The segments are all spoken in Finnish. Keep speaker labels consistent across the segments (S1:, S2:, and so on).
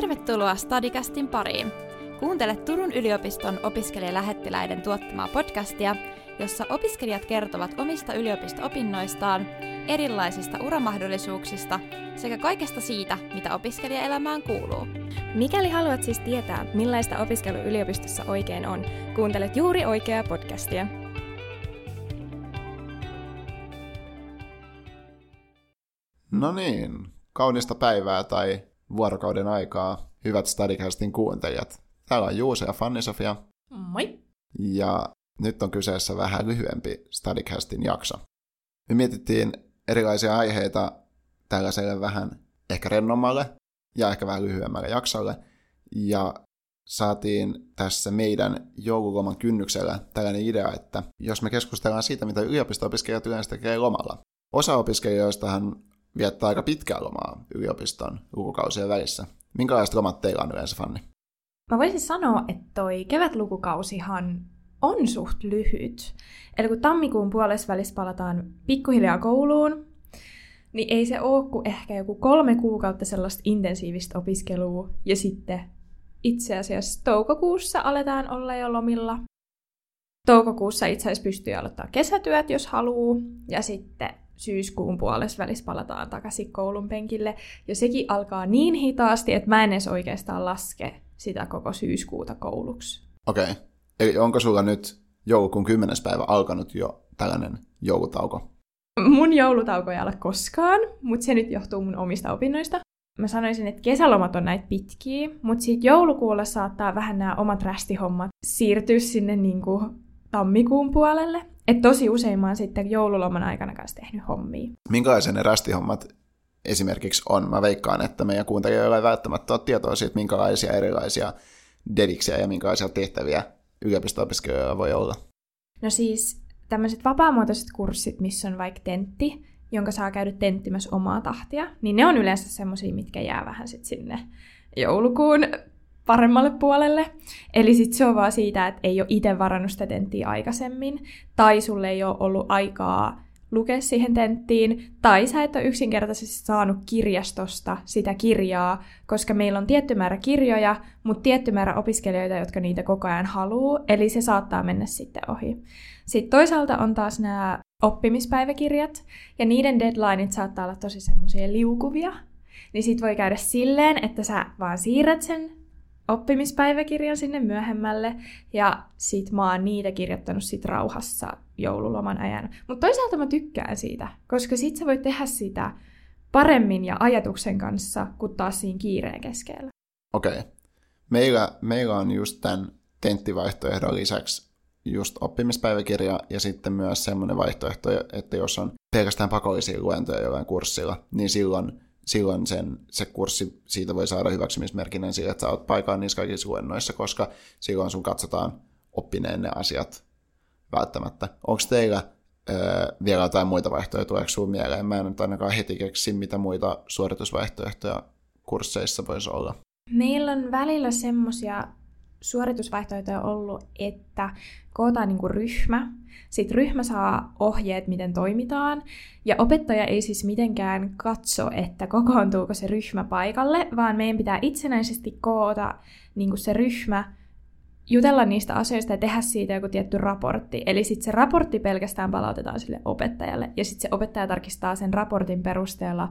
S1: Tervetuloa Stadicastin pariin. Kuuntele Turun yliopiston opiskelijalähettiläiden tuottamaa podcastia, jossa opiskelijat kertovat omista yliopisto-opinnoistaan, erilaisista uramahdollisuuksista sekä kaikesta siitä, mitä opiskelijaelämään kuuluu.
S2: Mikäli haluat siis tietää, millaista opiskelu yliopistossa oikein on, kuuntelet juuri oikeaa podcastia.
S3: No niin, kaunista päivää tai vuorokauden aikaa, hyvät Stadicastin kuuntelijat. Täällä on Juuse ja Fanni-Sofia.
S1: Moi!
S3: Ja nyt on kyseessä vähän lyhyempi Stadicastin jakso. Me mietittiin erilaisia aiheita tällaiselle vähän ehkä rennommalle ja ehkä vähän lyhyemmälle jaksolle. Ja saatiin tässä meidän joululoman kynnyksellä tällainen idea, että jos me keskustellaan siitä, mitä yliopisto-opiskelijat yleensä tekee lomalla. Osa opiskelijoistahan viettää aika pitkää lomaa yliopiston lukukausien välissä. Minkälaiset lomat teillä on yleensä, Fanni?
S2: Mä voisin sanoa, että toi kevätlukukausihan on suht lyhyt. Eli kun tammikuun puolessa palataan pikkuhiljaa kouluun, niin ei se ole kuin ehkä joku kolme kuukautta sellaista intensiivistä opiskelua. Ja sitten itse asiassa toukokuussa aletaan olla jo lomilla. Toukokuussa itse asiassa pystyy aloittaa kesätyöt, jos haluaa. Ja sitten syyskuun puolessa välissä palataan takaisin koulun penkille. Ja sekin alkaa niin hitaasti, että mä en edes oikeastaan laske sitä koko syyskuuta kouluksi.
S3: Okei. Okay. Eli onko sulla nyt joulukuun 10. päivä alkanut jo tällainen joulutauko?
S2: Mun joulutauko ei ole koskaan, mutta se nyt johtuu mun omista opinnoista. Mä sanoisin, että kesälomat on näitä pitkiä, mutta sitten joulukuulla saattaa vähän nämä omat rästihommat siirtyä sinne niin kuin tammikuun puolelle. Et tosi usein mä oon sitten joululoman aikana kanssa tehnyt hommia.
S3: Minkälaisia ne rästihommat esimerkiksi on? Mä veikkaan, että meidän kuuntelijoilla ei välttämättä ole tietoa siitä, minkälaisia erilaisia dediksiä ja minkälaisia tehtäviä yliopisto-opiskelijoilla voi olla.
S2: No siis tämmöiset vapaamuotoiset kurssit, missä on vaikka tentti, jonka saa käydä tenttimässä omaa tahtia, niin ne on yleensä semmoisia, mitkä jää vähän sit sinne joulukuun paremmalle puolelle. Eli sitten se on vaan siitä, että ei ole itse varannut sitä tenttiä aikaisemmin, tai sulle ei ole ollut aikaa lukea siihen tenttiin, tai sä et ole yksinkertaisesti saanut kirjastosta sitä kirjaa, koska meillä on tietty määrä kirjoja, mutta tietty määrä opiskelijoita, jotka niitä koko ajan haluaa, eli se saattaa mennä sitten ohi. Sitten toisaalta on taas nämä oppimispäiväkirjat, ja niiden deadlineit saattaa olla tosi semmoisia liukuvia, niin sit voi käydä silleen, että sä vaan siirrät sen oppimispäiväkirjan sinne myöhemmälle, ja sit mä oon niitä kirjoittanut sit rauhassa joululoman ajan. Mutta toisaalta mä tykkään siitä, koska sit sä voit tehdä sitä paremmin ja ajatuksen kanssa, kuin taas siinä kiireen keskellä.
S3: Okei. Okay. Meillä, meillä on just tämän tenttivaihtoehdon lisäksi just oppimispäiväkirja ja sitten myös semmoinen vaihtoehto, että jos on pelkästään pakollisia luentoja jollain kurssilla, niin silloin silloin sen, se kurssi, siitä voi saada hyväksymismerkinnän sillä, että sä oot paikalla niissä kaikissa luennoissa, koska silloin sun katsotaan oppineen ne asiat välttämättä. Onko teillä öö, vielä jotain muita vaihtoehtoja, tuleeko sinulle mieleen? Mä en nyt ainakaan heti keksi, mitä muita suoritusvaihtoehtoja kursseissa voisi olla.
S2: Meillä on välillä semmoisia suoritusvaihtoehtoja ollut, että kootaan niin kuin ryhmä, sitten ryhmä saa ohjeet, miten toimitaan, ja opettaja ei siis mitenkään katso, että kokoontuuko se ryhmä paikalle, vaan meidän pitää itsenäisesti koota niin kuin se ryhmä, jutella niistä asioista ja tehdä siitä joku tietty raportti. Eli sitten se raportti pelkästään palautetaan sille opettajalle, ja sitten se opettaja tarkistaa sen raportin perusteella,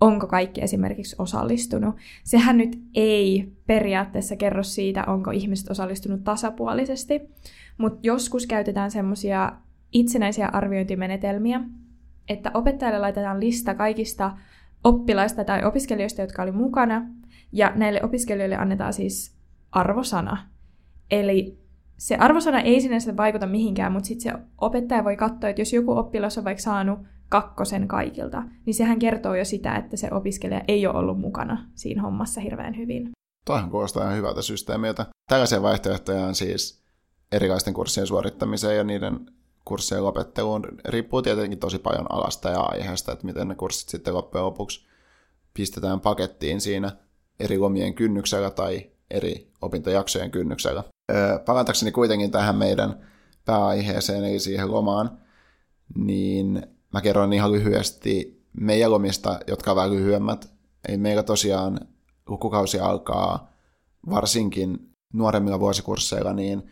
S2: onko kaikki esimerkiksi osallistunut. Sehän nyt ei periaatteessa kerro siitä, onko ihmiset osallistunut tasapuolisesti, mutta joskus käytetään semmoisia itsenäisiä arviointimenetelmiä, että opettajalle laitetaan lista kaikista oppilaista tai opiskelijoista, jotka oli mukana, ja näille opiskelijoille annetaan siis arvosana. Eli se arvosana ei sinänsä vaikuta mihinkään, mutta sitten se opettaja voi katsoa, että jos joku oppilas on vaikka saanut kakkosen kaikilta, niin sehän kertoo jo sitä, että se opiskelija ei ole ollut mukana siinä hommassa hirveän hyvin.
S3: Toihan kuulostaa ihan hyvältä systeemiltä. Tällaisia vaihtoehtoja on siis erilaisten kurssien suorittamiseen ja niiden kurssien lopetteluun. Riippuu tietenkin tosi paljon alasta ja aiheesta, että miten ne kurssit sitten loppujen lopuksi pistetään pakettiin siinä eri lomien kynnyksellä tai eri opintojaksojen kynnyksellä. Parantakseni kuitenkin tähän meidän pääaiheeseen, eli siihen lomaan, niin mä kerron ihan lyhyesti meidän lomista, jotka ovat lyhyemmät. Eli meillä tosiaan lukukausi alkaa varsinkin nuoremmilla vuosikursseilla niin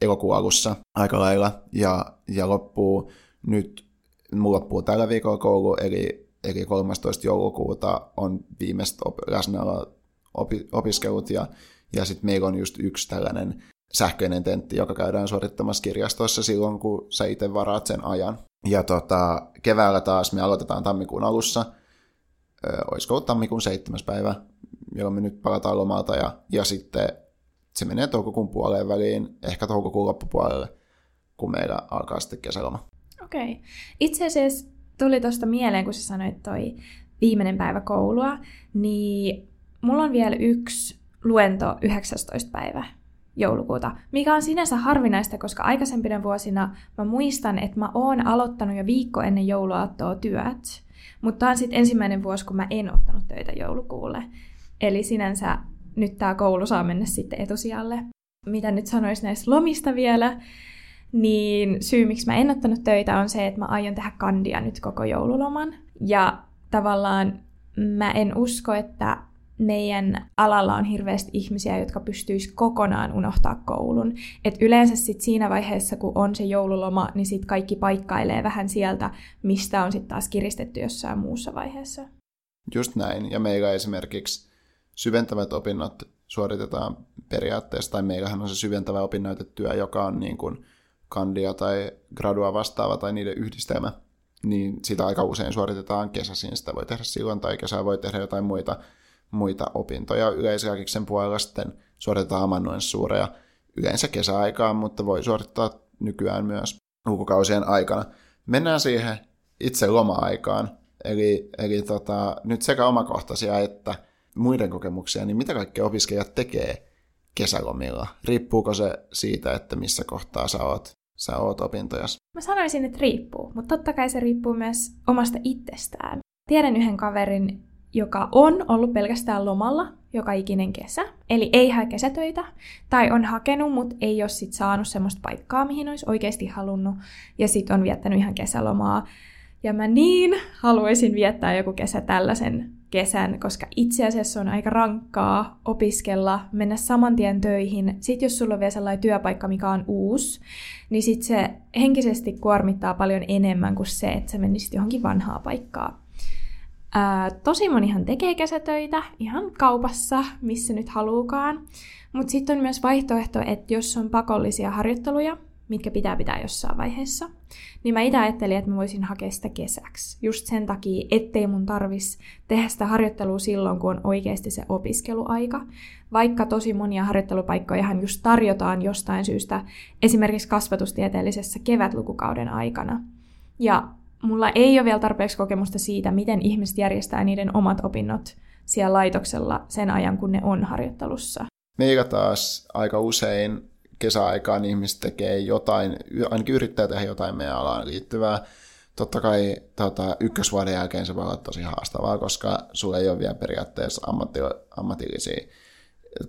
S3: elokuun alussa aika lailla ja, ja loppuu nyt, mulla loppuu tällä viikolla koulu, eli, eli 13. joulukuuta on viimeistä op, läsnäolo opi, opiskelut ja, ja sitten meillä on just yksi tällainen sähköinen tentti, joka käydään suorittamassa kirjastossa silloin, kun sä itse varaat sen ajan. Ja tota, keväällä taas me aloitetaan tammikuun alussa, ö, olisiko ollut tammikuun seitsemäs päivä, jolloin me nyt palataan lomalta, ja, ja sitten se menee toukokuun puoleen väliin, ehkä toukokuun loppupuolelle, kun meillä alkaa sitten kesäloma.
S2: Okei. Okay. Itse asiassa tuli tuosta mieleen, kun sä sanoit toi viimeinen päivä koulua, niin mulla on vielä yksi luento 19. päivä joulukuuta, mikä on sinänsä harvinaista, koska aikaisempina vuosina mä muistan, että mä oon aloittanut jo viikko ennen jouluaattoa työt, mutta tämä on sitten ensimmäinen vuosi, kun mä en ottanut töitä joulukuulle. Eli sinänsä nyt tämä koulu saa mennä sitten etusijalle. Mitä nyt sanois näistä lomista vielä, niin syy, miksi mä en ottanut töitä, on se, että mä aion tehdä kandia nyt koko joululoman. Ja tavallaan mä en usko, että meidän alalla on hirveästi ihmisiä, jotka pystyis kokonaan unohtaa koulun. Et yleensä sit siinä vaiheessa, kun on se joululoma, niin sit kaikki paikkailee vähän sieltä, mistä on sitten taas kiristetty jossain muussa vaiheessa.
S3: Just näin. Ja meillä esimerkiksi syventävät opinnot suoritetaan periaatteessa, tai meillähän on se syventävä opinnäytetyö, joka on niin kuin kandia tai gradua vastaava tai niiden yhdistelmä, niin sitä aika usein suoritetaan kesäisin. Sitä voi tehdä silloin tai kesää voi tehdä jotain muita muita opintoja. Yleiskakiksen puolella sitten suoritetaan amanuenssuureja yleensä kesäaikaan, mutta voi suorittaa nykyään myös lukukausien aikana. Mennään siihen itse loma-aikaan, eli, eli tota, nyt sekä omakohtaisia että muiden kokemuksia, niin mitä kaikkea opiskelijat tekee kesälomilla? Riippuuko se siitä, että missä kohtaa sä oot, sä oot opintojas?
S2: Mä sanoisin, että riippuu, mutta totta kai se riippuu myös omasta itsestään. Tiedän yhden kaverin, joka on ollut pelkästään lomalla joka ikinen kesä, eli ei hae kesätöitä, tai on hakenut, mutta ei ole sit saanut semmoista paikkaa, mihin olisi oikeasti halunnut, ja sitten on viettänyt ihan kesälomaa. Ja mä niin haluaisin viettää joku kesä tällaisen kesän, koska itse asiassa on aika rankkaa opiskella, mennä saman tien töihin. Sitten jos sulla on vielä sellainen työpaikka, mikä on uusi, niin sitten se henkisesti kuormittaa paljon enemmän kuin se, että sä menisit johonkin vanhaa paikkaa. Ää, tosi monihan tekee kesätöitä ihan kaupassa, missä nyt haluukaan. Mutta sitten on myös vaihtoehto, että jos on pakollisia harjoitteluja, mitkä pitää pitää jossain vaiheessa, niin mä itse ajattelin, että mä voisin hakea sitä kesäksi. Just sen takia, ettei mun tarvis tehdä sitä harjoittelua silloin, kun on oikeasti se opiskeluaika. Vaikka tosi monia harjoittelupaikkojahan just tarjotaan jostain syystä, esimerkiksi kasvatustieteellisessä kevätlukukauden aikana. Ja mulla ei ole vielä tarpeeksi kokemusta siitä, miten ihmiset järjestää niiden omat opinnot siellä laitoksella sen ajan, kun ne on harjoittelussa.
S3: Meillä taas aika usein kesäaikaan ihmiset tekee jotain, ainakin yrittää tehdä jotain meidän alaan liittyvää. Totta kai tota, ykkösvuoden jälkeen se voi olla tosi haastavaa, koska sulla ei ole vielä periaatteessa ammatillisia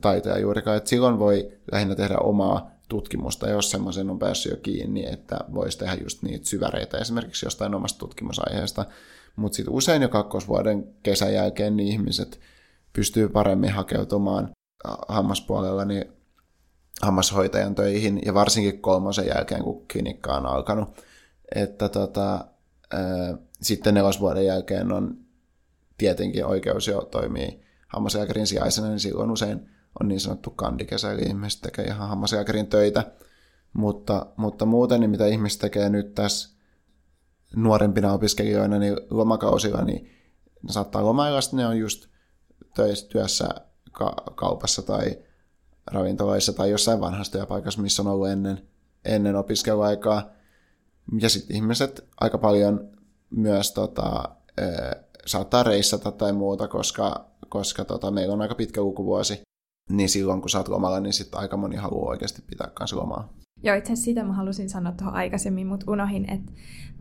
S3: taitoja juurikaan. Et silloin voi lähinnä tehdä omaa tutkimusta, jos semmoisen on päässyt jo kiinni, että voisi tehdä just niitä syväreitä esimerkiksi jostain omasta tutkimusaiheesta. Mutta sitten usein jo kakkosvuoden kesän jälkeen niin ihmiset pystyy paremmin hakeutumaan hammaspuolella niin hammashoitajan töihin, ja varsinkin kolmosen jälkeen, kun klinikka on alkanut. Että tota, ää, sitten nelosvuoden jälkeen on tietenkin oikeus jo toimii hammaslääkärin sijaisena, niin silloin usein on niin sanottu kandikesä, eli ihmiset tekee ihan hammaslääkärin töitä. Mutta, mutta muuten, niin mitä ihmiset tekee nyt tässä nuorempina opiskelijoina niin lomakausilla, niin ne saattaa lomailla, ne on just töissä, työssä ka- kaupassa tai ravintoloissa tai jossain vanhassa työpaikassa, missä on ollut ennen, ennen opiskeluaikaa. Ja sitten ihmiset aika paljon myös tota, saattaa reissata tai muuta, koska, koska tota, meillä on aika pitkä lukuvuosi niin silloin kun sä oot lomalla, niin sitten aika moni haluaa oikeasti pitää kanssa lomaa.
S2: Joo, itse asiassa sitä mä halusin sanoa tuohon aikaisemmin, mutta unohin, että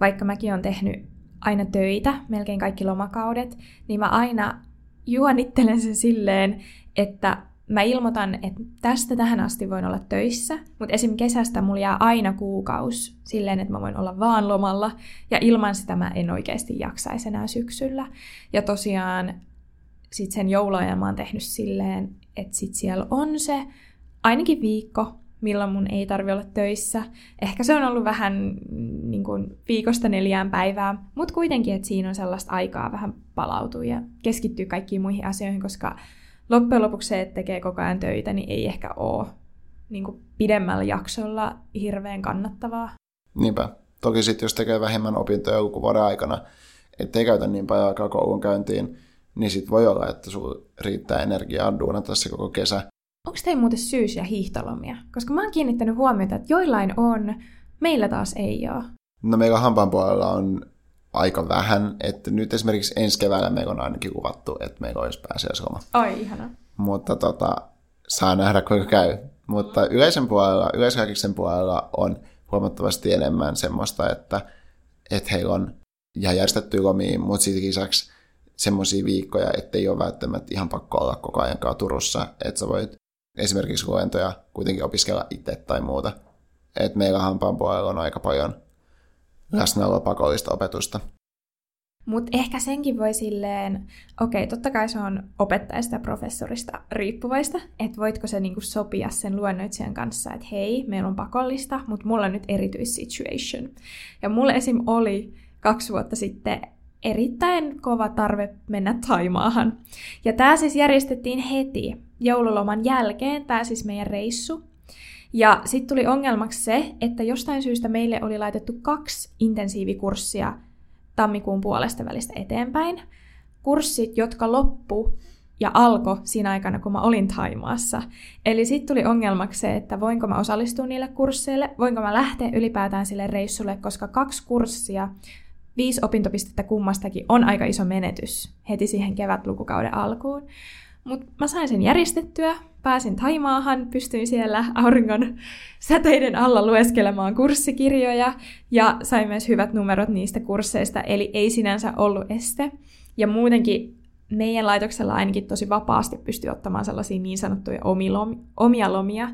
S2: vaikka mäkin olen tehnyt aina töitä, melkein kaikki lomakaudet, niin mä aina juonittelen sen silleen, että mä ilmoitan, että tästä tähän asti voin olla töissä, mutta esim. kesästä mulla jää aina kuukaus silleen, että mä voin olla vaan lomalla, ja ilman sitä mä en oikeasti jaksaisi enää syksyllä. Ja tosiaan sit sen jouluajan mä oon tehnyt silleen, että sit siellä on se ainakin viikko, milloin mun ei tarvi olla töissä. Ehkä se on ollut vähän niin kuin viikosta neljään päivää, mutta kuitenkin, että siinä on sellaista aikaa vähän palautua ja keskittyä kaikkiin muihin asioihin, koska loppujen lopuksi se, että tekee koko ajan töitä, niin ei ehkä ole niin kuin pidemmällä jaksolla hirveän kannattavaa.
S3: Niinpä. Toki sitten jos tekee vähemmän opintoja kuin vuoden aikana, ettei käytä niin paljon aikaa koulun käyntiin, niin sitten voi olla, että sulla riittää energiaa duunata se koko kesä.
S2: Onko teillä muuten syys- ja hiihtolomia? Koska mä oon kiinnittänyt huomiota, että joillain on, meillä taas ei ole.
S3: No meillä hampaan puolella on aika vähän, että nyt esimerkiksi ensi keväällä meillä on ainakin kuvattu, että meillä olisi pääsiäisloma.
S2: Ai, ihana.
S3: Mutta tota, saa nähdä kuinka käy. Mutta yleisen puolella, yleiskääkiksen puolella on huomattavasti enemmän semmoista, että, että heillä on ihan järjestetty lomiin, mutta siitä lisäksi semmoisia viikkoja, ettei ole välttämättä ihan pakko olla koko ajan Turussa, että sä voit esimerkiksi luentoja kuitenkin opiskella itse tai muuta. Et meillä hampaan puolella on aika paljon läsnäoloa pakollista opetusta.
S2: Mutta ehkä senkin voi silleen, okei, totta kai se on opettajasta ja professorista riippuvaista, että voitko se niinku sopia sen luennoitsijan kanssa, että hei, meillä on pakollista, mutta mulla on nyt erityissituation. Ja mulla esim. oli kaksi vuotta sitten erittäin kova tarve mennä Taimaahan. Ja tämä siis järjestettiin heti joululoman jälkeen, tämä siis meidän reissu. Ja sitten tuli ongelmaksi se, että jostain syystä meille oli laitettu kaksi intensiivikurssia tammikuun puolesta välistä eteenpäin. Kurssit, jotka loppu ja alkoi siinä aikana, kun mä olin Taimaassa. Eli sitten tuli ongelmaksi se, että voinko mä osallistua niille kursseille, voinko mä lähteä ylipäätään sille reissulle, koska kaksi kurssia, viisi opintopistettä kummastakin on aika iso menetys heti siihen kevätlukukauden alkuun. Mutta mä sain sen järjestettyä, pääsin Taimaahan, pystyin siellä auringon säteiden alla lueskelemaan kurssikirjoja ja sain myös hyvät numerot niistä kursseista, eli ei sinänsä ollut este. Ja muutenkin meidän laitoksella ainakin tosi vapaasti pystyy ottamaan sellaisia niin sanottuja omia lomia,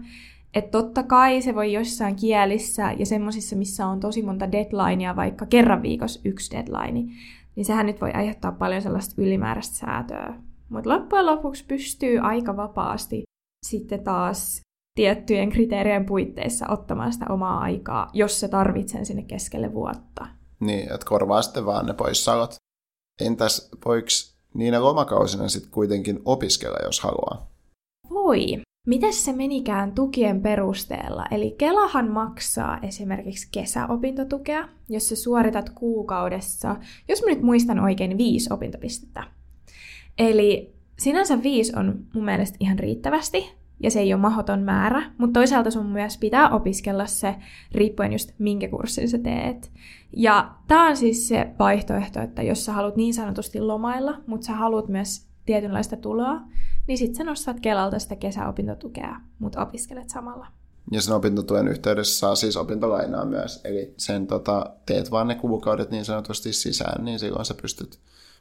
S2: että totta kai se voi jossain kielissä ja semmoisissa, missä on tosi monta deadlinea, vaikka kerran viikossa yksi deadline, niin sehän nyt voi aiheuttaa paljon sellaista ylimääräistä säätöä. Mutta loppujen lopuksi pystyy aika vapaasti sitten taas tiettyjen kriteerien puitteissa ottamaan sitä omaa aikaa, jos se tarvitsee sinne keskelle vuotta.
S3: Niin, että korvaa sitten vaan ne poissaolot. Entäs voiko niinä lomakausina sitten kuitenkin opiskella, jos haluaa?
S2: Voi. Mitäs se menikään tukien perusteella? Eli Kelahan maksaa esimerkiksi kesäopintotukea, jos sä suoritat kuukaudessa, jos mä nyt muistan oikein, viisi opintopistettä. Eli sinänsä viisi on mun mielestä ihan riittävästi, ja se ei ole mahoton määrä, mutta toisaalta sun myös pitää opiskella se riippuen just minkä kurssin sä teet. Ja tää on siis se vaihtoehto, että jos sä haluat niin sanotusti lomailla, mutta sä haluat myös tietynlaista tuloa, niin sit sä nostat Kelalta sitä kesäopintotukea, mutta opiskelet samalla.
S3: Ja sen opintotuen yhteydessä saa siis opintolainaa myös, eli sen tota, teet vaan ne kuukaudet niin sanotusti sisään, niin silloin sä pystyt,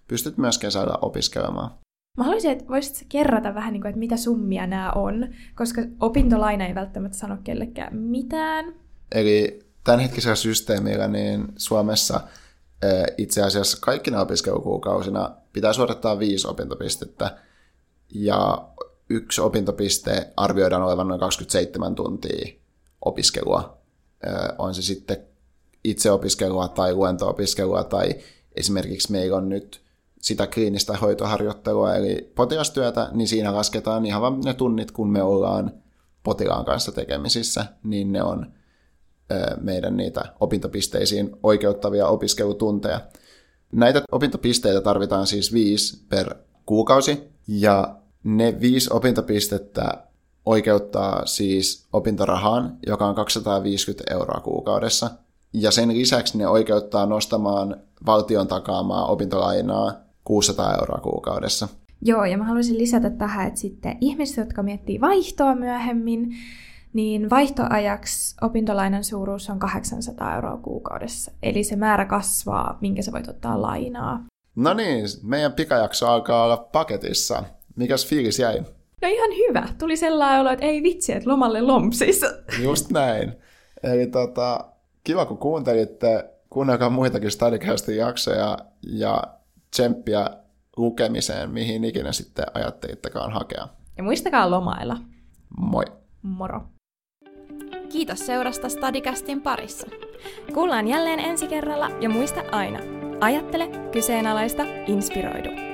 S3: pystyt myös kesällä opiskelemaan.
S2: Mä haluaisin, että voisit kerrata vähän, niin kuin, että mitä summia nämä on, koska opintolaina ei välttämättä sano kellekään mitään.
S3: Eli tämänhetkisellä systeemillä niin Suomessa itse asiassa kaikkina opiskelukuukausina pitää suorittaa viisi opintopistettä, ja yksi opintopiste arvioidaan olevan noin 27 tuntia opiskelua. On se sitten itseopiskelua tai luento-opiskelua tai esimerkiksi meillä on nyt sitä kliinistä hoitoharjoittelua, eli potilastyötä, niin siinä lasketaan ihan vain ne tunnit, kun me ollaan potilaan kanssa tekemisissä, niin ne on meidän niitä opintopisteisiin oikeuttavia opiskelutunteja. Näitä opintopisteitä tarvitaan siis viisi per kuukausi, ja ne viisi opintopistettä oikeuttaa siis opintorahaan, joka on 250 euroa kuukaudessa. Ja sen lisäksi ne oikeuttaa nostamaan valtion takaamaa opintolainaa 600 euroa kuukaudessa.
S2: Joo, ja mä haluaisin lisätä tähän, että sitten ihmiset, jotka miettii vaihtoa myöhemmin, niin vaihtoajaksi opintolainan suuruus on 800 euroa kuukaudessa. Eli se määrä kasvaa, minkä sä voit ottaa lainaa.
S3: No niin, meidän pikajakso alkaa olla paketissa. Mikäs fiilis jäi?
S2: No ihan hyvä. Tuli sellainen olo, että ei vitsi, että lomalle lompsis.
S3: Just näin. Eli tota, kiva kun kuuntelitte. Kuunnelkaa muitakin Stadicastin jaksoja ja tsemppiä lukemiseen, mihin ikinä sitten ajattelittekaan hakea.
S2: Ja muistakaa lomailla.
S3: Moi!
S2: Moro!
S1: Kiitos seurasta Stadicastin parissa.
S2: Kuullaan jälleen ensi kerralla ja muista aina. Ajattele, kyseenalaista, inspiroidu.